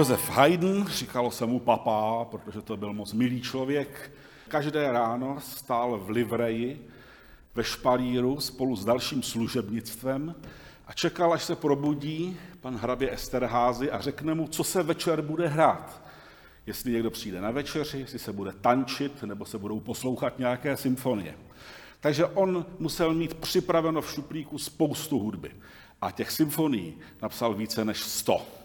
Josef Haydn, říkalo se mu papá, protože to byl moc milý člověk, každé ráno stál v livreji ve špalíru spolu s dalším služebnictvem a čekal, až se probudí pan hrabě Esterházy a řekne mu, co se večer bude hrát. Jestli někdo přijde na večeři, jestli se bude tančit, nebo se budou poslouchat nějaké symfonie. Takže on musel mít připraveno v šuplíku spoustu hudby. A těch symfonií napsal více než sto.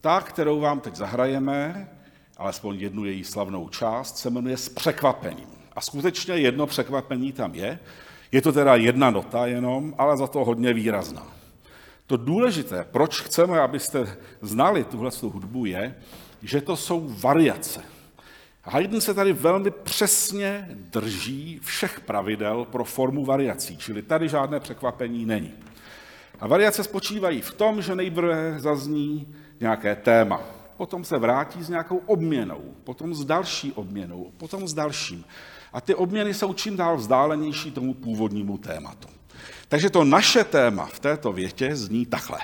Ta, kterou vám teď zahrajeme, alespoň jednu její slavnou část, se jmenuje S překvapením. A skutečně jedno překvapení tam je. Je to teda jedna nota jenom, ale za to hodně výrazná. To důležité, proč chceme, abyste znali tuhle hudbu, je, že to jsou variace. Haydn se tady velmi přesně drží všech pravidel pro formu variací, čili tady žádné překvapení není. A variace spočívají v tom, že nejprve zazní nějaké téma, potom se vrátí s nějakou obměnou, potom s další obměnou, potom s dalším. A ty obměny jsou čím dál vzdálenější tomu původnímu tématu. Takže to naše téma v této větě zní takhle.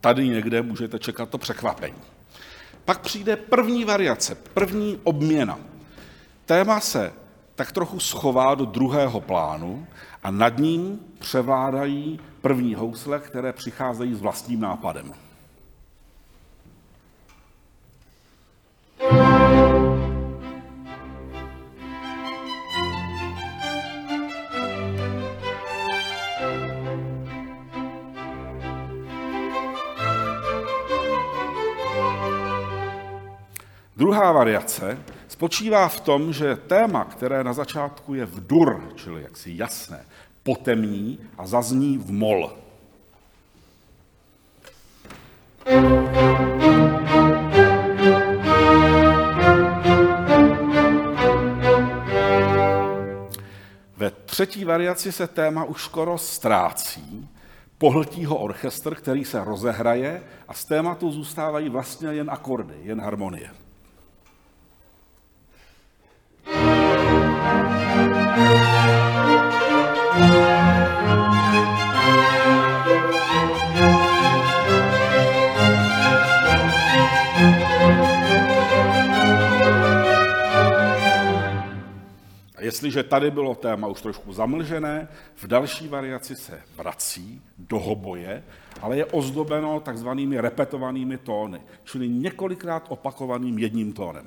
Tady někde můžete čekat to překvapení. Pak přijde první variace, první obměna. Téma se tak trochu schová do druhého plánu a nad ním převládají první housle, které přicházejí s vlastním nápadem. Druhá variace spočívá v tom, že téma, které na začátku je v dur, čili jaksi jasné, potemní a zazní v mol. Ve třetí variaci se téma už skoro ztrácí, pohltí ho orchestr, který se rozehraje a z tématu zůstávají vlastně jen akordy, jen harmonie. Jestliže tady bylo téma už trošku zamlžené, v další variaci se vrací do hoboje, ale je ozdobeno takzvanými repetovanými tóny, čili několikrát opakovaným jedním tónem.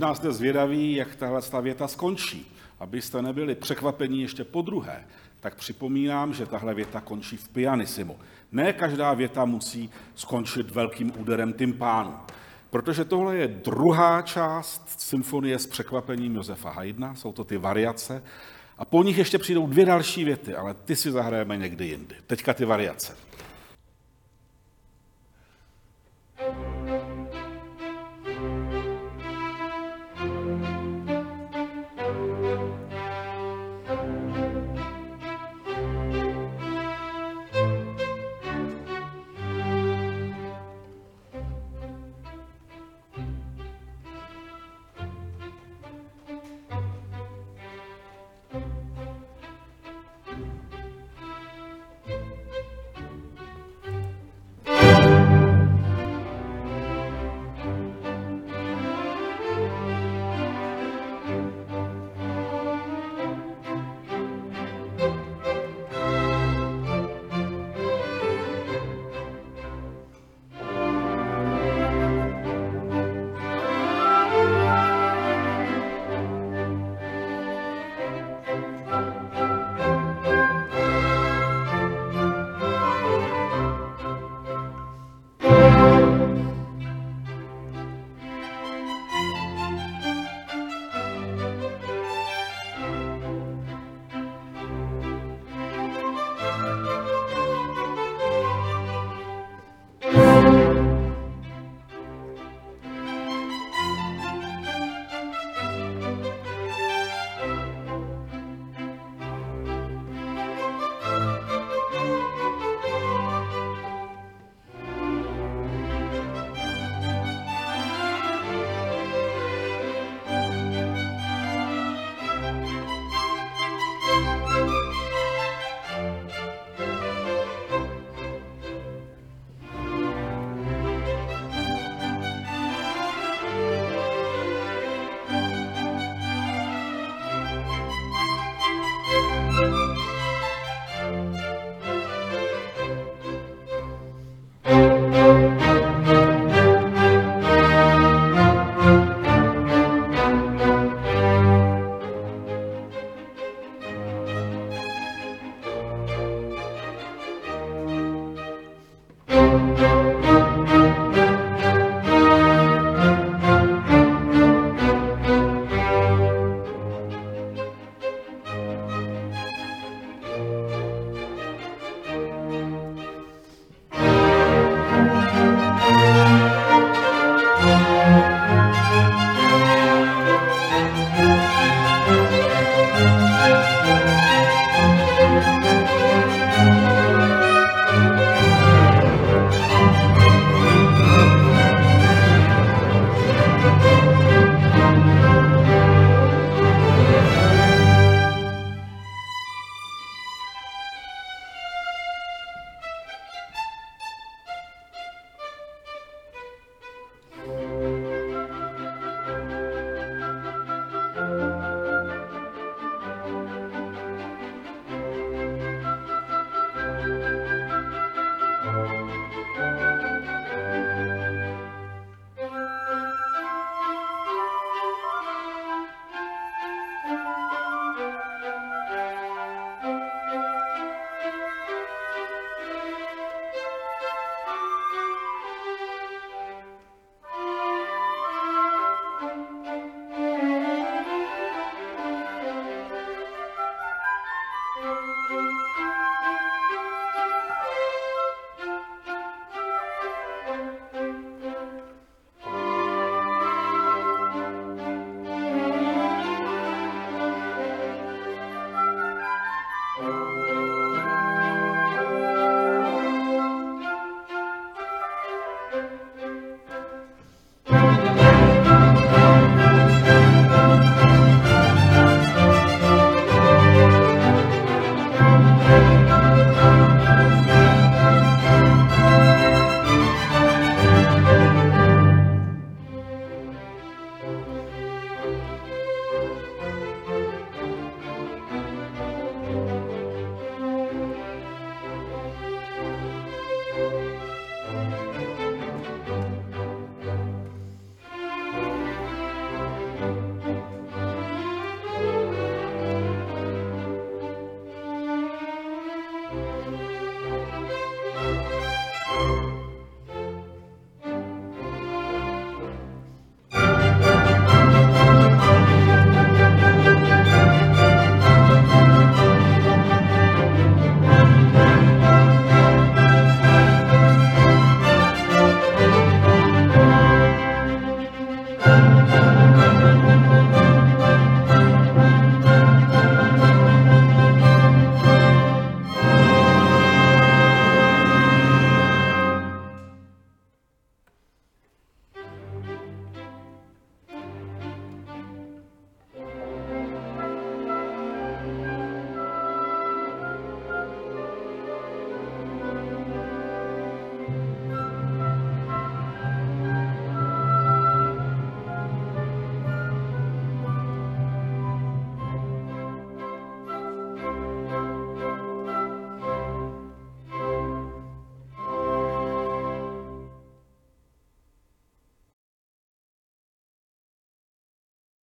Možná jste zvědaví, jak tahle věta skončí. Abyste nebyli překvapení ještě po druhé, tak připomínám, že tahle věta končí v pianisimu. Ne každá věta musí skončit velkým úderem tympánu, protože tohle je druhá část symfonie s překvapením Josefa Haydna, jsou to ty variace, a po nich ještě přijdou dvě další věty, ale ty si zahrajeme někdy jindy. Teďka ty variace.